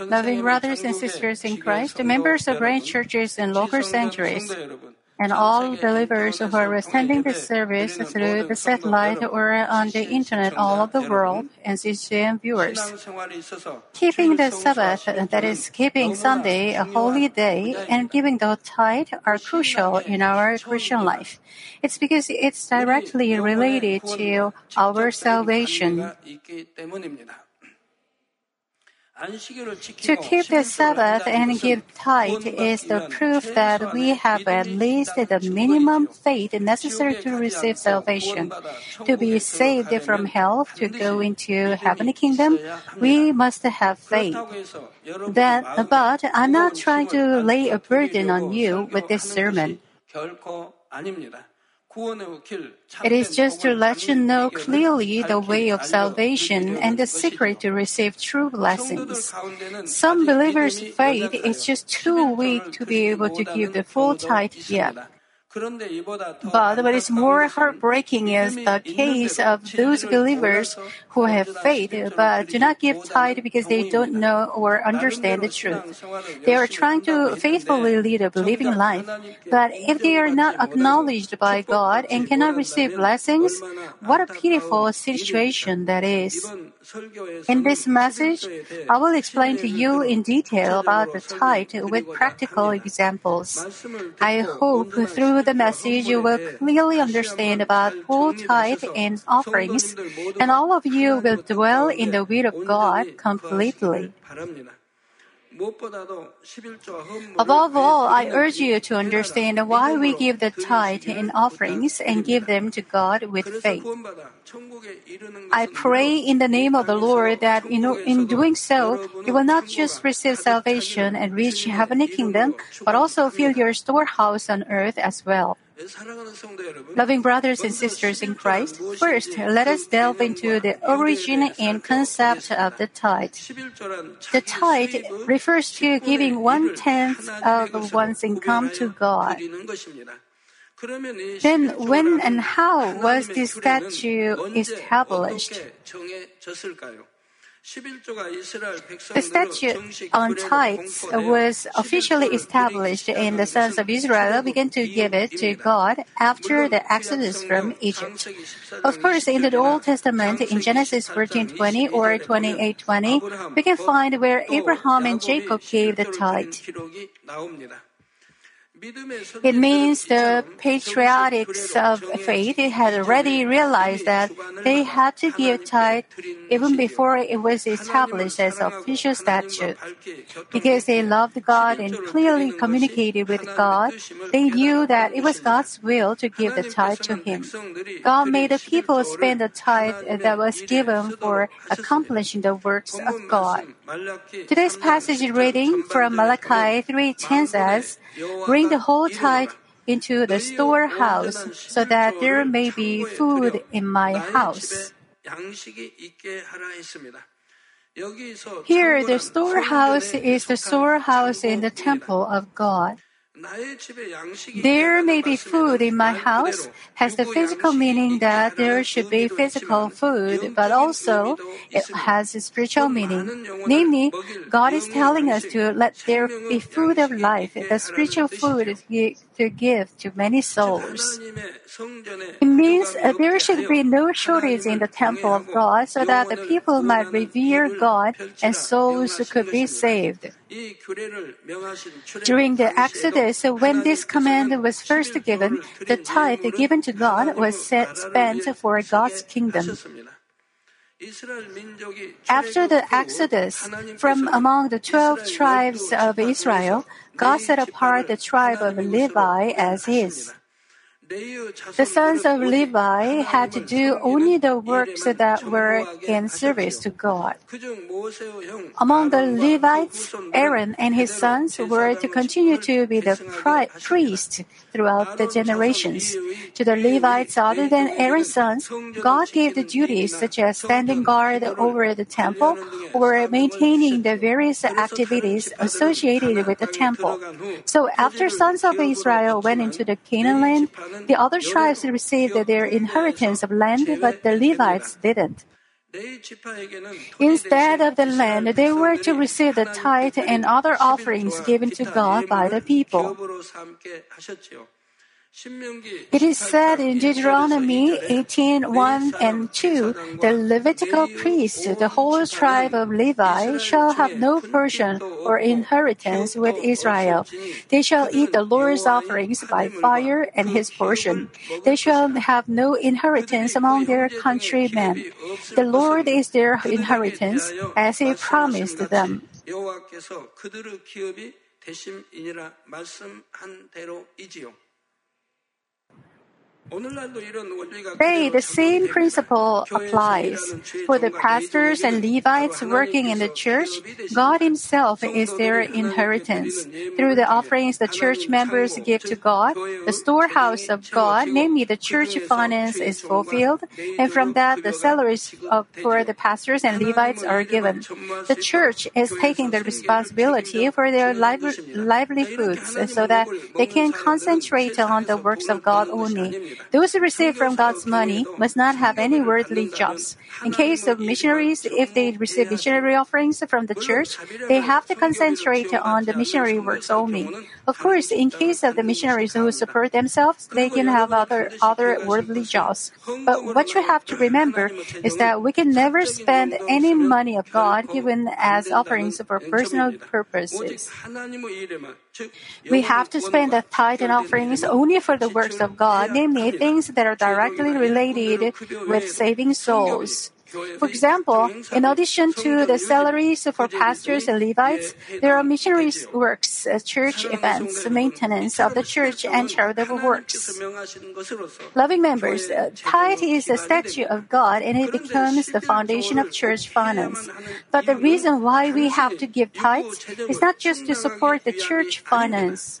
Loving brothers and sisters in Christ, members of branch churches and local sanctuaries, and all believers who are attending this service through the satellite or on the internet all over the world, and CCM viewers. Keeping the Sabbath, that is, keeping Sunday a holy day, and giving the tithe are crucial in our Christian life. It's because it's directly related to our salvation. To keep the Sabbath and give tithe is the proof that we have at least the minimum faith necessary to receive salvation. To be saved from hell, to go into heavenly kingdom, we must have faith. That, but I'm not trying to lay a burden on you with this sermon. It is just to let you know clearly the way of salvation and the secret to receive true blessings. Some believers' faith is just too weak to be able to give the full tithe yet. But what is more heartbreaking is the case of those believers who have faith but do not give tithe because they don't know or understand the truth. They are trying to faithfully lead a believing life, but if they are not acknowledged by God and cannot receive blessings, what a pitiful situation that is. In this message, I will explain to you in detail about the tithe with practical examples. I hope through the message you will clearly understand about full tithe and offerings, and all of you will dwell in the will of God completely. Above all, I urge you to understand why we give the tithe and offerings and give them to God with faith. I pray in the name of the Lord that in, in doing so, you will not just receive salvation and reach heavenly kingdom, but also fill your storehouse on earth as well. Loving brothers and sisters in Christ, first, let us delve into the origin and concept of the tithe. The tithe refers to giving one tenth of one's income to God. Then, when and how was this statute established? The statute on tithes was officially established and the sons of Israel began to give it to God after the exodus from Egypt. Of course, in the Old Testament, in Genesis 14:20 or 28:20, we can find where Abraham and Jacob gave the tithe. It means the patriarchs of faith had already realized that they had to give tithe even before it was established as official statute. Because they loved God and clearly communicated with God, they knew that it was God's will to give the tithe to Him. God made the people spend the tithe that was given for accomplishing the works of God. Today's passage reading from Malachi 3:10 says, Bring the whole tithe into the storehouse, so that there may be food in my house. Here, the storehouse is the storehouse in the temple of God. There may be food in my house has the physical meaning that there should be physical food, but also it has a spiritual meaning. Namely, God is telling us to let there be food of life, the spiritual food to give to many souls. It means uh, there should be no shortage in the temple of God so that the people might revere God and souls could be saved. During the Exodus, when this command was first given, the tithe given to God was set, spent for God's kingdom. After the Exodus, from among the twelve tribes of Israel, God set apart the tribe of Levi as his. The sons of Levi had to do only the works that were in service to God. Among the Levites, Aaron and his sons were to continue to be the pri- priests throughout the generations. To the Levites other than Aaron's sons, God gave the duties such as standing guard over the temple or maintaining the various activities associated with the temple. So after sons of Israel went into the Canaan land, the other tribes received their inheritance of land, but the Levites didn't. Instead of the land, they were to receive the tithe and other offerings given to God by the people. It is said in Deuteronomy 18 1 and 2 the Levitical priests, the whole tribe of Levi, shall have no portion or inheritance with Israel. They shall eat the Lord's offerings by fire and his portion. They shall have no inheritance among their countrymen. The Lord is their inheritance, as he promised them. 여호와께서 그들의 기업이 대심이니라 말씀한 대로이지요. Today, the same principle applies. For the pastors and Levites working in the church, God Himself is their inheritance. Through the offerings the church members give to God, the storehouse of God, namely the church finance, is fulfilled, and from that the salaries of, for the pastors and Levites are given. The church is taking the responsibility for their livelihoods so that they can concentrate on the works of God only. Those who receive from God's money must not have any worldly jobs. In case of missionaries, if they receive missionary offerings from the church, they have to concentrate on the missionary works only. Of course, in case of the missionaries who support themselves, they can have other other worldly jobs. But what you have to remember is that we can never spend any money of God given as offerings for personal purposes. We have to spend the tithe and offerings only for the works of God, namely things that are directly related with saving souls. For example, in addition to the salaries for pastors and Levites, there are missionary works, uh, church events, maintenance of the church, and charitable works. Loving members, uh, tithe is a statute of God and it becomes the foundation of church finance. But the reason why we have to give tithes is not just to support the church finance.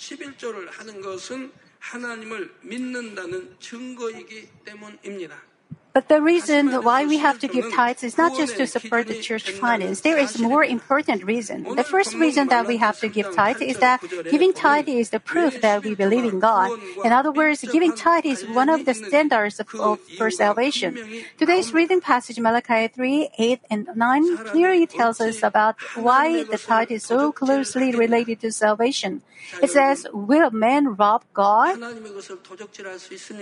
11조를 하는 것은 하나님을 믿는다는 증거이기 때문입니다. But the reason why we have to give tithes is not just to support the church finance. There is more important reason. The first reason that we have to give tithe is that giving tithe is the proof that we believe in God. In other words, giving tithe is one of the standards of, of, for salvation. Today's reading passage, Malachi 3, 8, and 9, clearly tells us about why the tithe is so closely related to salvation. It says, Will man rob God?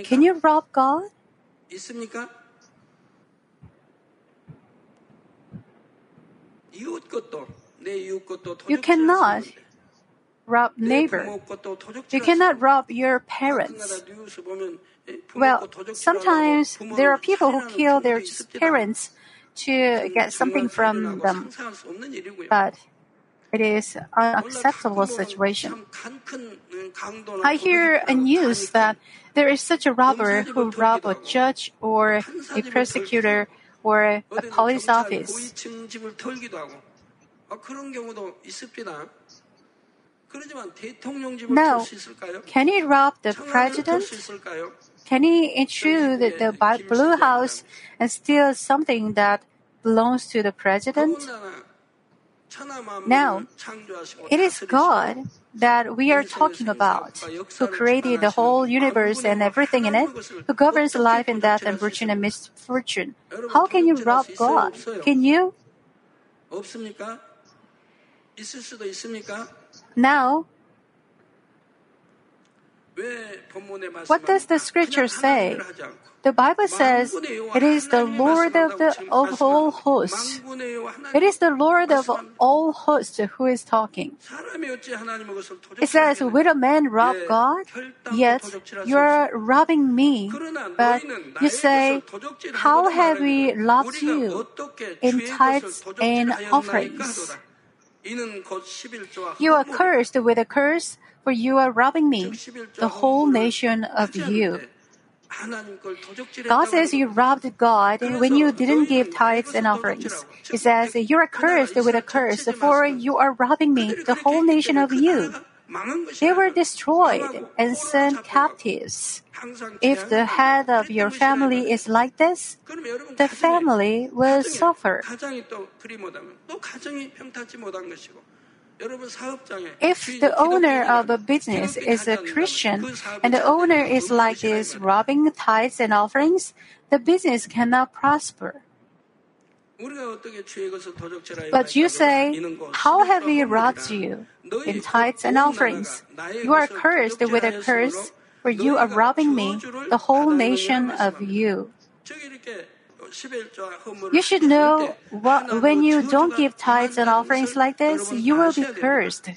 Can you rob God? You cannot rob neighbor. You cannot rob your parents. Well, sometimes there are people who kill their parents to get something from them, but it is an unacceptable situation. I hear a news that there is such a robber who robbed a judge or a prosecutor or a police office. Now, can he rob the president? Can he intrude the Blue House and steal something that belongs to the president? Now, it is God that we are talking about, who created the whole universe and everything in it, who governs life and death and fortune and misfortune. How can you rob God? Can you? Now, what does the scripture say? The Bible says it is the Lord of the of all hosts. It is the Lord of all hosts who is talking. It says, "Will a man rob God? Yet you are robbing me." But you say, "How have we robbed you in tithes and offerings?" You are cursed with a curse, for you are robbing me, the whole nation of you. God says you robbed God when you didn't give tithes and offerings. He says you are cursed with a curse, for you are robbing me, the whole nation of you. They were destroyed and sent captives. If the head of your family is like this, the family will suffer. If the owner of a business is a Christian and the owner is like this robbing tithes and offerings, the business cannot prosper. But you say, How have we robbed you in tithes and offerings? You are cursed with a curse, for you are robbing me, the whole nation of you. You should know what, when you don't give tithes and offerings like this, you will be cursed.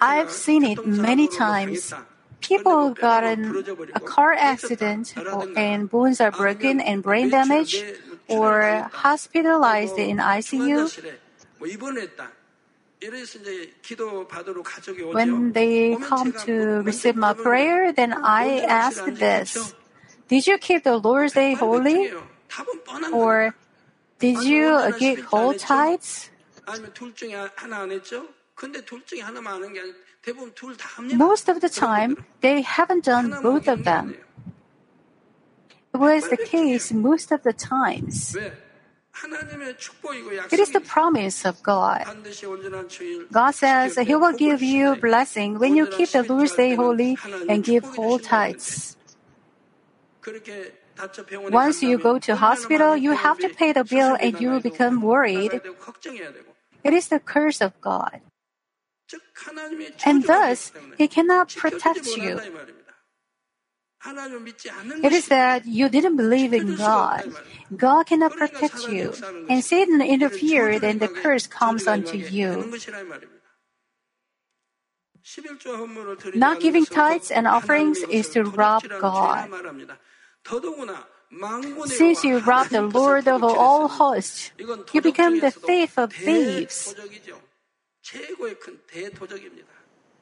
I've seen it many times. People got in a car accident and bones are broken and brain damage or hospitalized in ICU. When they come to receive my prayer, then I ask this. Did you keep the Lord's day holy? Or did you give whole tithes? Most of the time, they haven't done both of them. It was the case most of the times. It is the promise of God. God says He will give you blessing when you keep the Lord's Day holy and give whole tithes. Once you go to hospital, you have to pay the bill and you become worried. It is the curse of God. And thus, He cannot protect you. It is that you didn't believe in God. God cannot protect you. And Satan interfered, and the curse comes onto you. Not giving tithes and offerings is to rob God. Since you robbed the Lord of all hosts, you become the thief of thieves.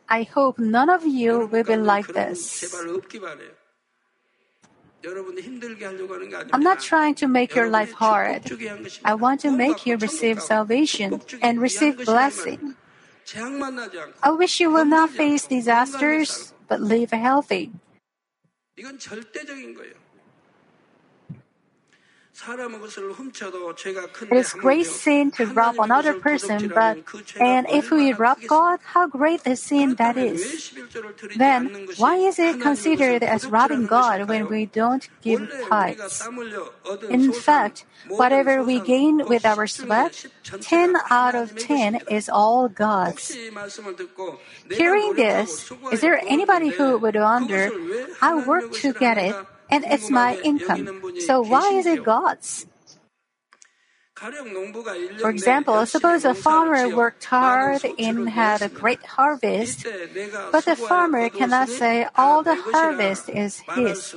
I hope none of you will be like this. I'm not trying to make your life hard. I want to make you receive salvation and receive blessing. I wish you will not face disasters, but live healthy. It is great sin to rob another person, but and if we rob God, how great the sin that is. Then why is it considered as robbing God when we don't give tithes? In fact, whatever we gain with our sweat, 10 out of 10 is all God's. Hearing this, is there anybody who would wonder, I work to get it, and it's my income, so why is it God's? For example, suppose a farmer worked hard and had a great harvest, but the farmer cannot say all the harvest is his.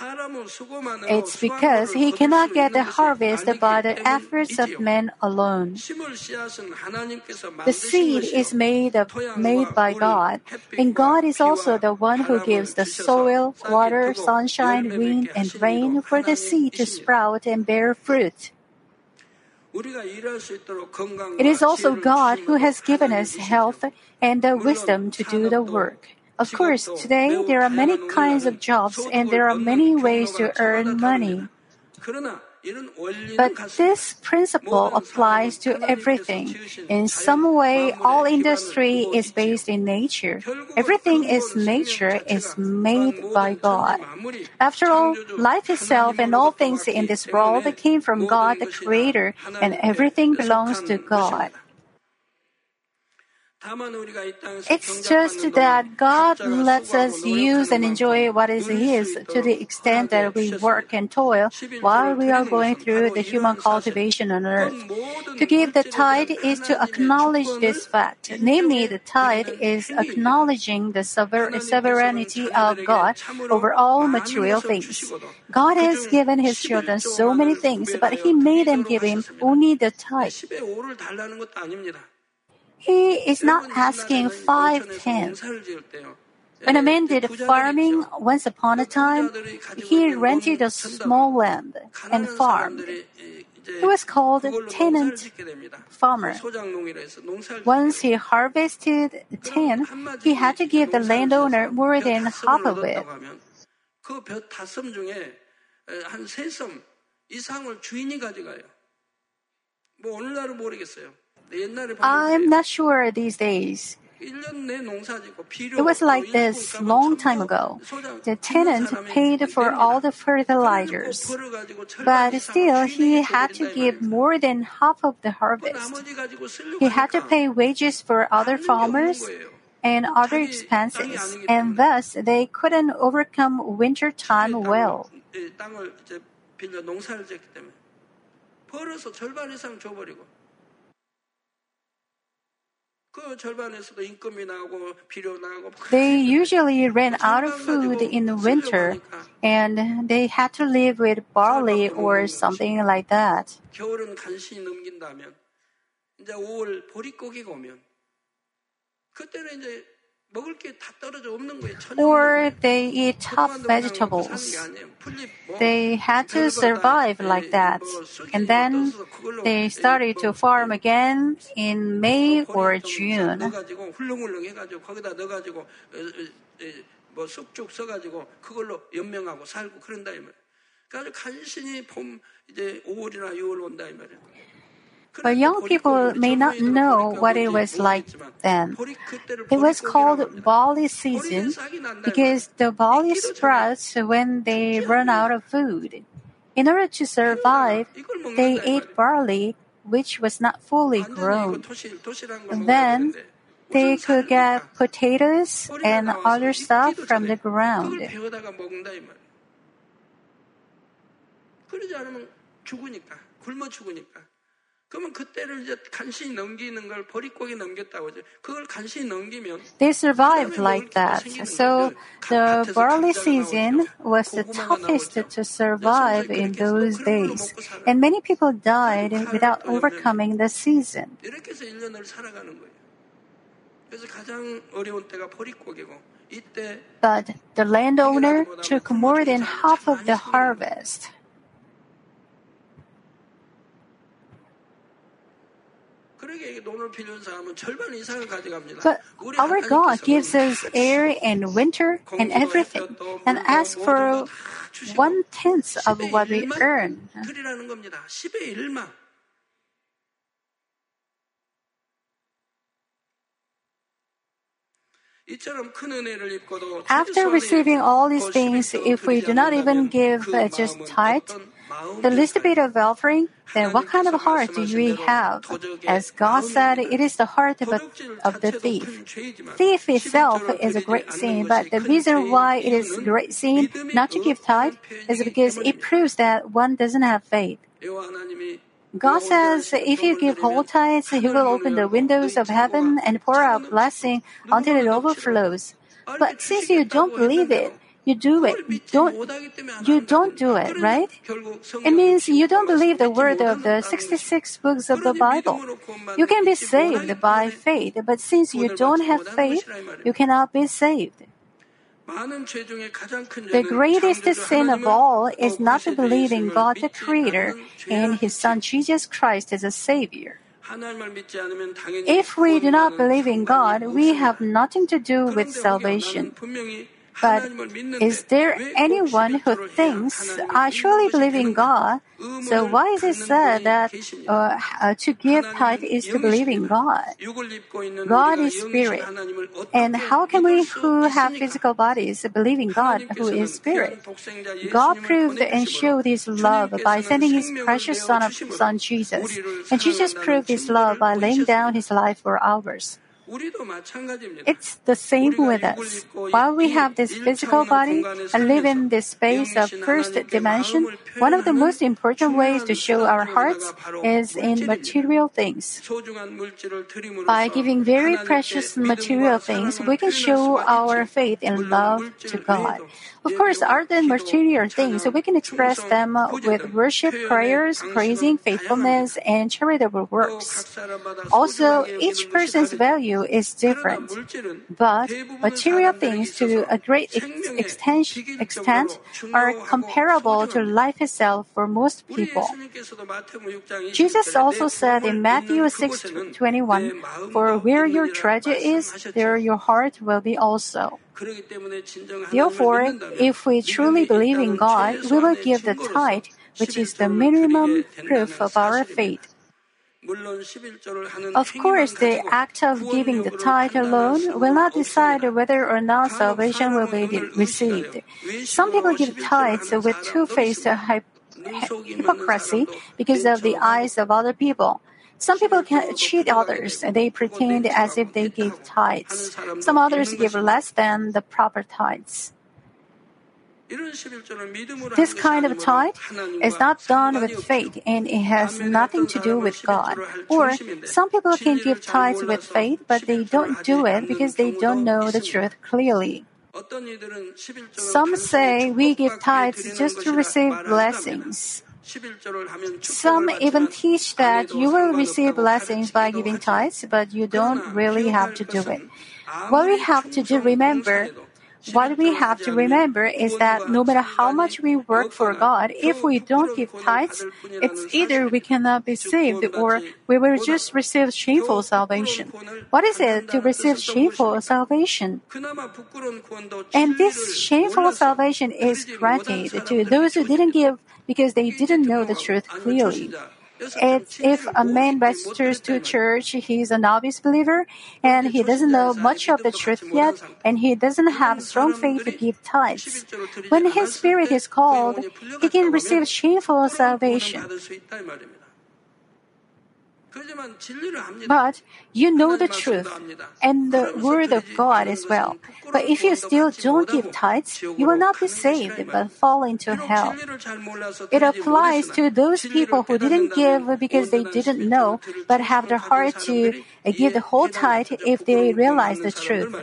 It's because he cannot get the harvest by the efforts of men alone. The seed is made of, made by God, and God is also the one who gives the soil, water, sunshine, wind, and rain for the seed to sprout and bear fruit. It is also God who has given us health and the wisdom to do the work. Of course, today there are many kinds of jobs and there are many ways to earn money. But this principle applies to everything. In some way, all industry is based in nature. Everything is nature is made by God. After all, life itself and all things in this world came from God the Creator, and everything belongs to God. It's just that God lets us use and enjoy what is His to the extent that we work and toil while we are going through the human cultivation on earth. To give the tithe is to acknowledge this fact. Namely, the tithe is acknowledging the sovereignty of God over all material things. God has given His children so many things, but He made them give Him only the tithe. He is not asking five tenths. When a man did farming once upon a time, he rented a small land and farmed. He was called tenant farmer. Once he harvested ten, he had to give the landowner more than half of it. 그볕 다섯 중에 한 세 섬 이상을 주인이 가져가요. 뭐 오늘날은 모르겠어요. I'm not sure these days. It was like this long time ago. The tenant paid for all the fertilizers, but still he had to give more than half of the harvest. He had to pay wages for other farmers and other expenses, and thus they couldn't overcome winter time well. They usually ran out of food in the winter and they had to live with barley or something like that or they eat tough vegetables. They had to survive like that. And then they started to farm again in May or June. But young people may not know what it was like then. It was called barley season because the barley sprouts when they run out of food. In order to survive, they ate barley which was not fully grown. Then they could get potatoes and other stuff from the ground. 그걸 배워다가 먹는다 이 말이에요. 그러지 않으면 죽으니까 굶어 죽으니까. They survived like that. So the barley season was the toughest to survive in those days. And many people died without overcoming the season. But the landowner took more than half of the harvest. But our God gives us air and winter and everything, and asks for one tenth of what we earn. After receiving all these things, if we do not even give just tithe, the least bit of offering, then what kind of heart do we have? As God said, it is the heart of, a, of the thief. Thief itself is a great sin, but the reason why it is a great sin not to give tithe is because it proves that one doesn't have faith. God says if you give whole tithes, He will open the windows of heaven and pour out blessing until it overflows. But since you don't believe it, you do it. Don't you don't do it, right? It means you don't believe the word of the 66 books of the Bible. You can be saved by faith, but since you don't have faith, you cannot be saved. The greatest sin of all is not to believe in God the Creator and His Son Jesus Christ as a Savior. If we do not believe in God, we have nothing to do with salvation. But is there anyone who thinks, I surely believe in God, so why is it said that uh, uh, to give tithe is to believe in God? God is spirit. And how can we who have physical bodies believe in God who is spirit? God proved and showed his love by sending his precious son, of, son Jesus. And Jesus proved his love by laying down his life for ours. It's the same with us. While we have this physical body and live in this space of first dimension, one of the most important ways to show our hearts is in material things. By giving very precious material things, we can show our faith and love to God. Of course, other material things, we can express them uh, with worship, prayers, praising, faithfulness, and charitable works. Also, each person's value is different. But material things to a great ex- extent, extent are comparable to life itself for most people. Jesus also said in Matthew 6:21, "For where your treasure is, there your heart will be also." Therefore, if we truly believe in God, we will give the tithe, which is the minimum proof of our faith. Of course, the act of giving the tithe alone will not decide whether or not salvation will be received. Some people give tithes with two-faced hypocrisy because of the eyes of other people. Some people can cheat others. And they pretend as if they give tithes. Some others give less than the proper tithes. This kind of tithe is not done with faith and it has nothing to do with God. Or some people can give tithes with faith, but they don't do it because they don't know the truth clearly. Some say we give tithes just to receive blessings. Some even teach that you will receive blessings by giving tithes, but you don't really have to do it. What we have to do, remember, what we have to remember is that no matter how much we work for God, if we don't give tithes, it's either we cannot be saved or we will just receive shameful salvation. What is it to receive shameful salvation? And this shameful salvation is granted to those who didn't give because they didn't know the truth clearly. If a man registers to church, he is a novice believer, and he doesn't know much of the truth yet, and he doesn't have strong faith to give tithes. When his spirit is called, he can receive shameful salvation. But you know the truth and the word of God as well. But if you still don't give tithes, you will not be saved but fall into hell. It applies to those people who didn't give because they didn't know, but have the heart to give the whole tithe if they realize the truth.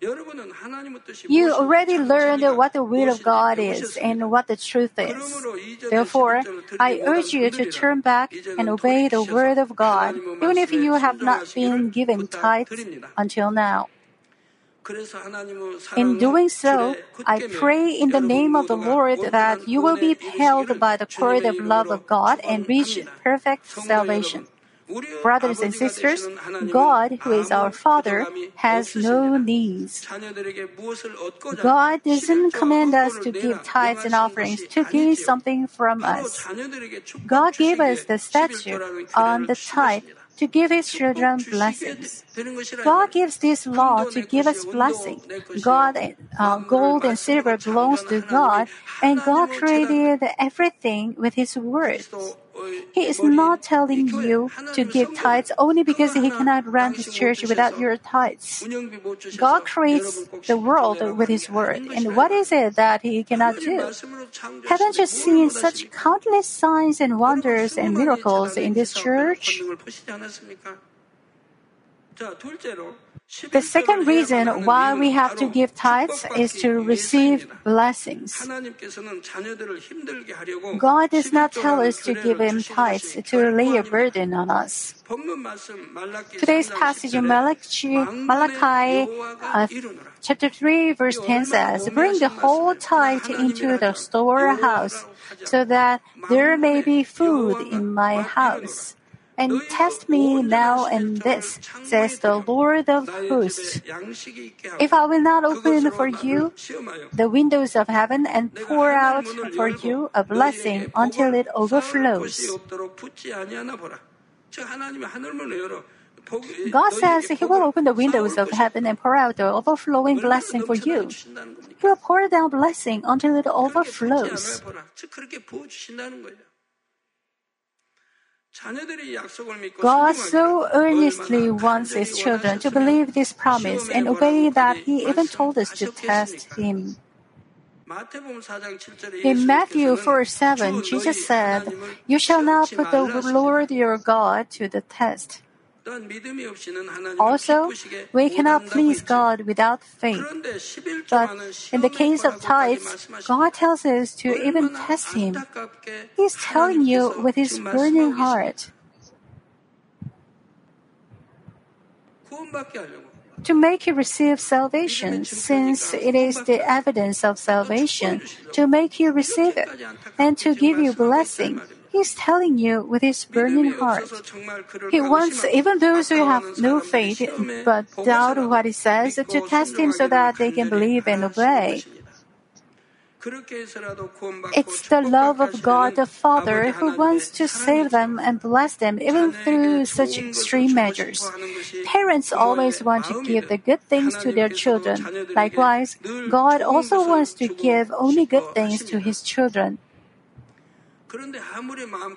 You already learned what the will of God is and what the truth is. Therefore, I urge you to turn back and obey the word of God, even if you have not been given tithes until now. In doing so, I pray in the name of the Lord that you will be held by the cord of love of God and reach perfect salvation. Brothers and sisters, God, who is our Father, has no needs. God doesn't command us to give tithes and offerings to gain something from us. God gave us the statute on the tithe to give his children blessings. God gives this law to give us blessing. God, uh, gold and silver belongs to God, and God created everything with His word. He is not telling you to give tithes only because He cannot run His church without your tithes. God creates the world with His word, and what is it that He cannot do? Haven't you seen such countless signs and wonders and miracles in this church? The second reason why we have to give tithes is to receive blessings. God does not tell us to give Him tithes to lay a burden on us. Today's passage in Malachi, Malachi uh, chapter 3 verse 10 says, Bring the whole tithe into the storehouse so that there may be food in my house and test me now in this, says the Lord of hosts. If I will not open for you the windows of heaven and pour out for you a blessing until it overflows. God says He will open the windows of heaven and pour out the overflowing blessing for you. He will pour down blessing until it overflows. God so earnestly wants His children to believe this promise and obey that He even told us to test Him. In Matthew 4 7, Jesus said, You shall not put the Lord your God to the test. Also, we cannot please God without faith. But in the case of tithes, God tells us to even test Him. He's telling you with His burning heart. To make you receive salvation, since it is the evidence of salvation, to make you receive it, and to give you blessing, He's telling you with his burning heart. He wants even those who have no faith but doubt what he says to test him so that they can believe and obey. It's the love of God the Father who wants to save them and bless them even through such extreme measures. Parents always want to give the good things to their children. Likewise, God also wants to give only good things to His children.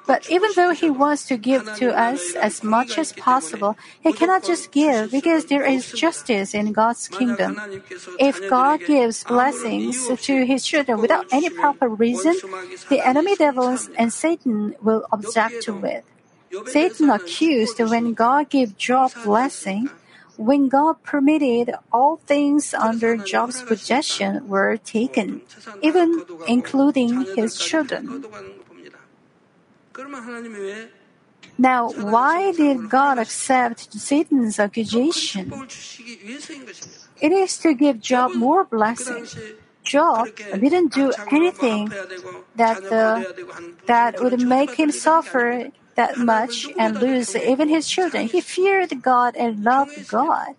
But even though He wants to give to us as much as possible, He cannot just give because there is justice in God's kingdom. If God gives blessings to His children without any proper reason, the enemy devils and Satan will object to it. Satan accused when God gave Job blessing, when God permitted all things under Job's possession were taken, even including his children. Now, why did God accept Satan's accusation? It is to give Job more blessing. Job didn't do anything that, uh, that would make him suffer that much and lose even his children. He feared God and loved God.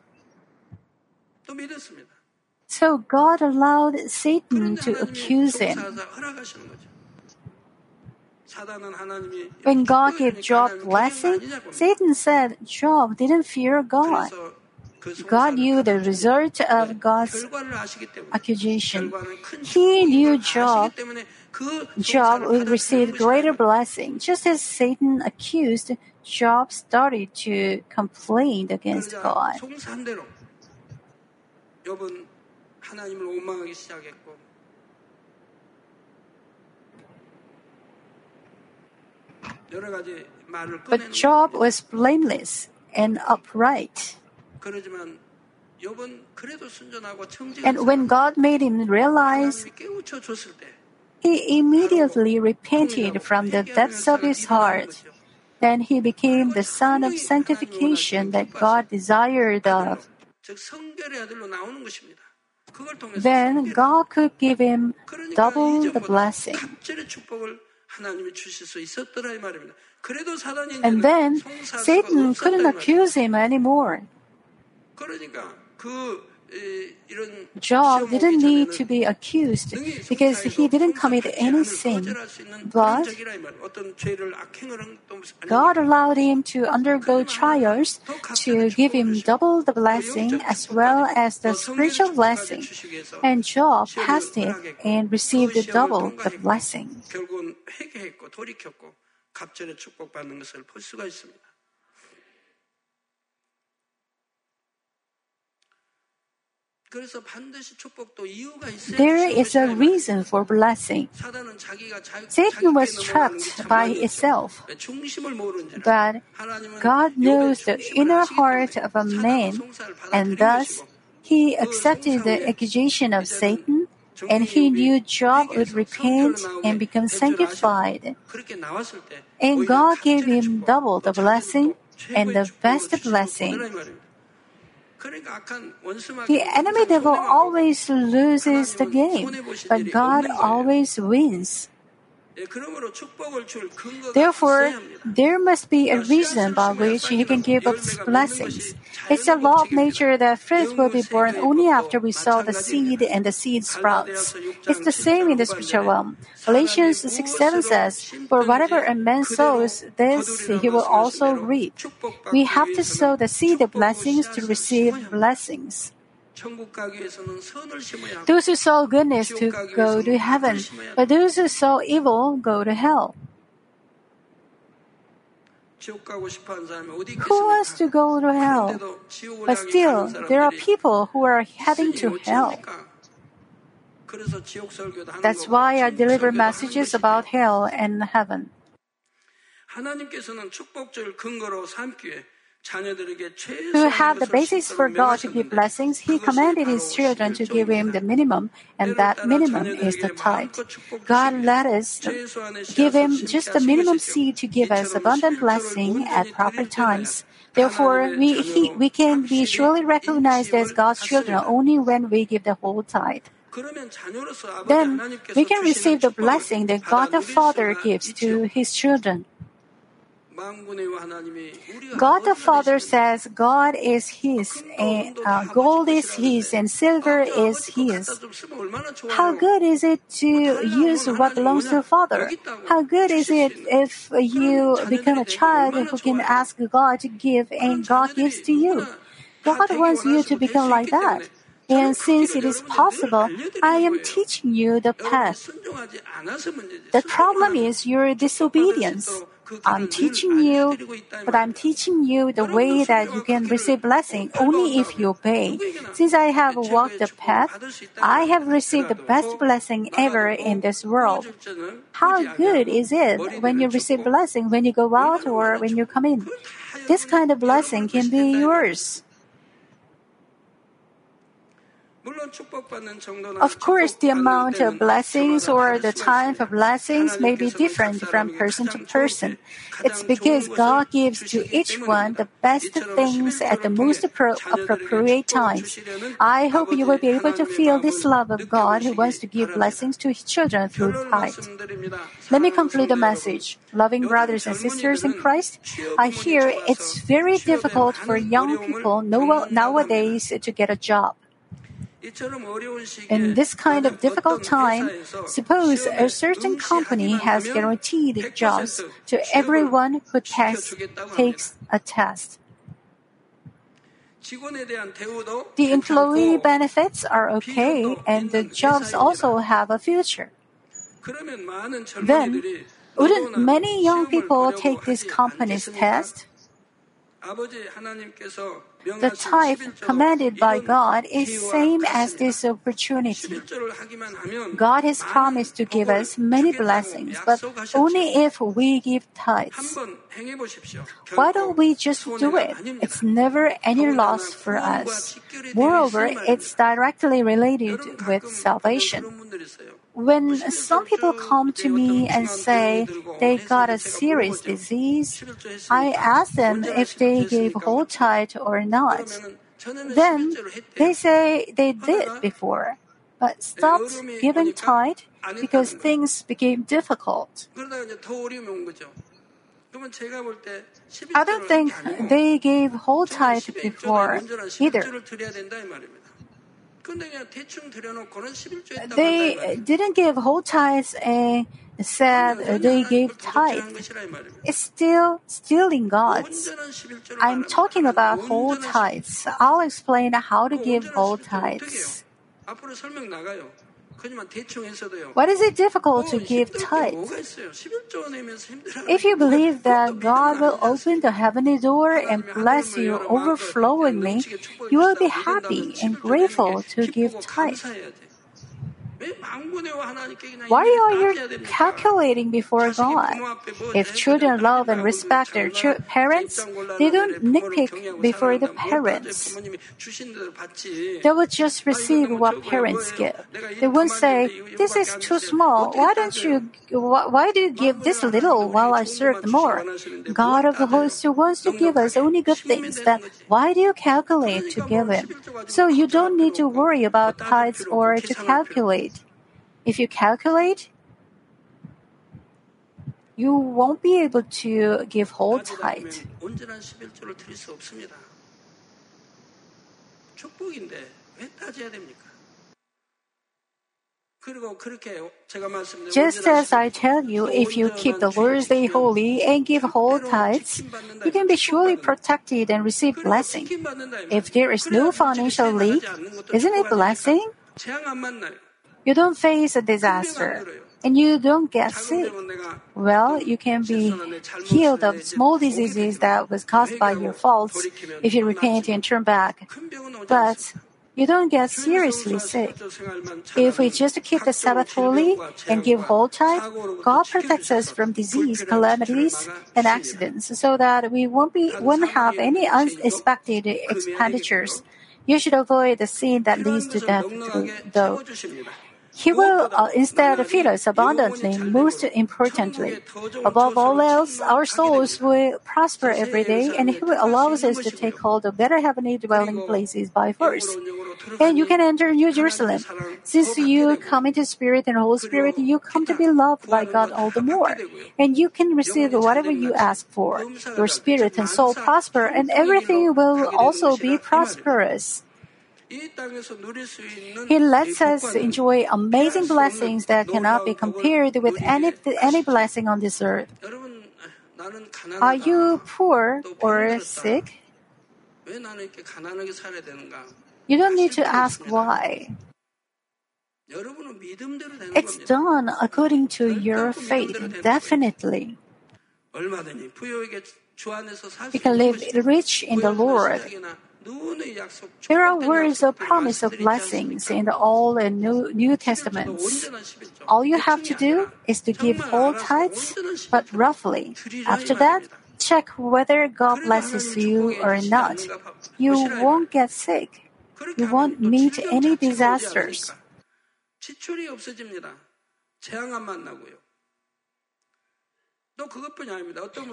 So God allowed Satan to accuse him. When God gave Job blessing, Satan said Job didn't fear God. God knew the result of God's accusation. He knew Job, Job would receive greater blessing. Just as Satan accused, Job started to complain against God. But Job was blameless and upright. And when God made him realize, he immediately repented from the depths of his heart. Then he became the son of sanctification that God desired of. Then God could give him double the blessing. And then Satan couldn't accuse him anymore. Job didn't need to be accused because he didn't commit any sin. But God allowed him to undergo trials to give him double the blessing as well as the spiritual blessing. And Job passed it and received double the blessing. There is a reason for blessing. Satan was trapped by itself. But God knows the inner heart of a man, and thus he accepted the accusation of Satan, and he knew Job would repent and become sanctified. And God gave him double the blessing and the best blessing. The enemy devil always loses the game, but God always wins. Therefore, there must be a reason by which He can give us blessings. It's a law of nature that fruit will be born only after we sow the seed and the seed sprouts. It's the same in the spiritual realm. Galatians 6 7 says, For whatever a man sows, this he will also reap. We have to sow the seed of blessings to receive blessings. Those who sow goodness to go to heaven, but those who sow evil go to hell. Who wants to go to hell? But still, there are people who are heading to hell. That's why I deliver messages about hell and heaven. To have the basis for God to give blessings, He commanded His children to give Him the minimum, and that minimum is the tithe. God let us give Him just the minimum seed to give us abundant blessing at proper times. Therefore, we, he, we can be surely recognized as God's children only when we give the whole tithe. Then we can receive the blessing that God the Father gives to His children. God the Father says God is His, and uh, gold is His, and silver is His. How good is it to use what belongs to the Father? How good is it if you become a child who can ask God to give and God gives to you? God wants you to become like that. And since it is possible, I am teaching you the path. The problem is your disobedience. I'm teaching you, but I'm teaching you the way that you can receive blessing only if you obey. Since I have walked the path, I have received the best blessing ever in this world. How good is it when you receive blessing when you go out or when you come in? This kind of blessing can be yours. Of course, the amount of blessings or the time of blessings may be different from person to person. It's because God gives to each one the best things at the most appropriate times. I hope you will be able to feel this love of God who wants to give blessings to his children through tithe. Let me conclude the message. Loving brothers and sisters in Christ, I hear it's very difficult for young people nowadays to get a job. In this kind of difficult time, suppose a certain company has guaranteed jobs to everyone who tests, takes a test. The employee benefits are okay and the jobs also have a future. Then, wouldn't many young people take this company's test? The tithe commanded by God is same as this opportunity. God has promised to give us many blessings, but only if we give tithes. Why don't we just do it? It's never any loss for us. Moreover, it's directly related with salvation. When some people come to me and say they got a serious disease, I ask them if they gave whole tithe or not. Then they say they did before, but stopped giving tithe because things became difficult. I don't think they gave whole tithe before either. They didn't give whole tithes and said they gave tithe. It's still stealing God's. I'm talking about whole tithes. I'll explain how to give whole tithes. Why is it difficult to give tithes? If you believe that God will open the heavenly door and bless you overflowingly, you will be happy and grateful to give tithes. Why are you calculating before God? If children love and respect their ch- parents, they don't nitpick before the parents. They will just receive what parents give. They won't say, "This is too small. Why don't you? Why do you give this little while I serve more?" God of the hosts who wants to give us only good things. Then why do you calculate to give Him? So you don't need to worry about tithes or to calculate if you calculate, you won't be able to give whole tithe. Just as I tell you, if you keep the Lord's Day holy and give whole tithes, you can be surely protected and receive blessing. If there is no financial leak, isn't it blessing? You don't face a disaster and you don't get sick. Well, you can be healed of small diseases that was caused by your faults if you repent and turn back. But you don't get seriously sick. If we just keep the Sabbath holy and give whole tithe, God protects us from disease, calamities, and accidents so that we won't be won't have any unexpected expenditures. You should avoid the sin that leads to death, though. He will uh, instead feed us abundantly, most importantly. Above all else, our souls will prosper every day, and He will allow us to take hold of better heavenly dwelling places by force. and you can enter New Jerusalem. Since you come into Spirit and Whole Spirit, you come to be loved by God all the more. And you can receive whatever you ask for. Your spirit and soul prosper, and everything will also be prosperous. He lets us enjoy amazing blessings that cannot be compared with any, any blessing on this earth. Are you poor or sick? You don't need to ask why. It's done according to your faith, definitely. You can live rich in the Lord. There are words of promise of blessings in the Old and New, New Testaments. All you have to do is to give whole tithes, but roughly. After that, check whether God blesses you or not. You won't get sick. You won't meet any disasters.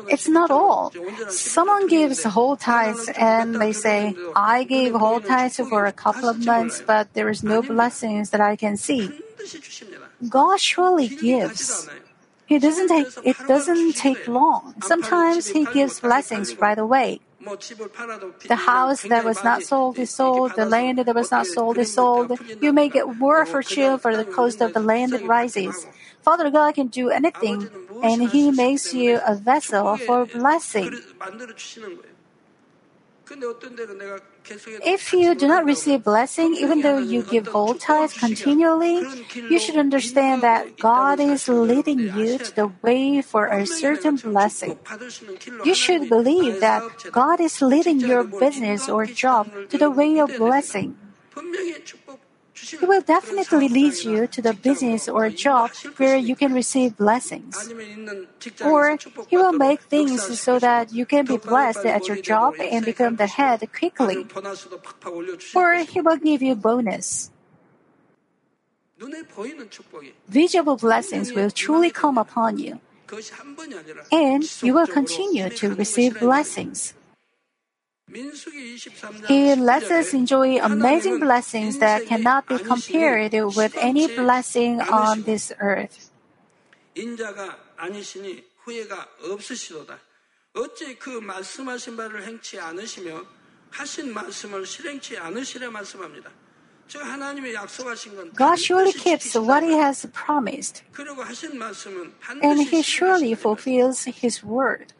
It's not all. Someone gives whole tithes and they say, I gave whole tithes for a couple of months, but there is no blessings that I can see. God surely gives. He doesn't take, it doesn't take long. Sometimes He gives blessings right away. The house that was not sold is sold. The land that was not sold is sold. You may get war for fortune for the cost of the land that rises. Father God can do anything, and He makes you a vessel for blessing. If you do not receive blessing, even though you give whole tithes continually, you should understand that God is leading you to the way for a certain blessing. You should believe that God is leading your business or job to the way of blessing. He will definitely lead you to the business or job where you can receive blessings. Or He will make things so that you can be blessed at your job and become the head quickly. Or He will give you bonus. Visible blessings will truly come upon you. And you will continue to receive blessings. He lets us enjoy amazing blessings that cannot be compared with any blessing on this earth. God surely keeps what He has promised, and He surely fulfills His word.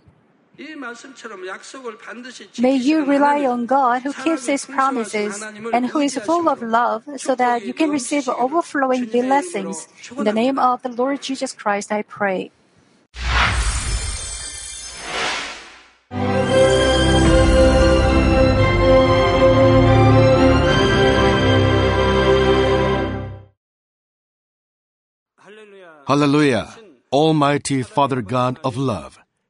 May you rely on God who keeps his promises and who is full of love so that you can receive overflowing blessings. In the name of the Lord Jesus Christ, I pray. Hallelujah! Almighty Father God of love.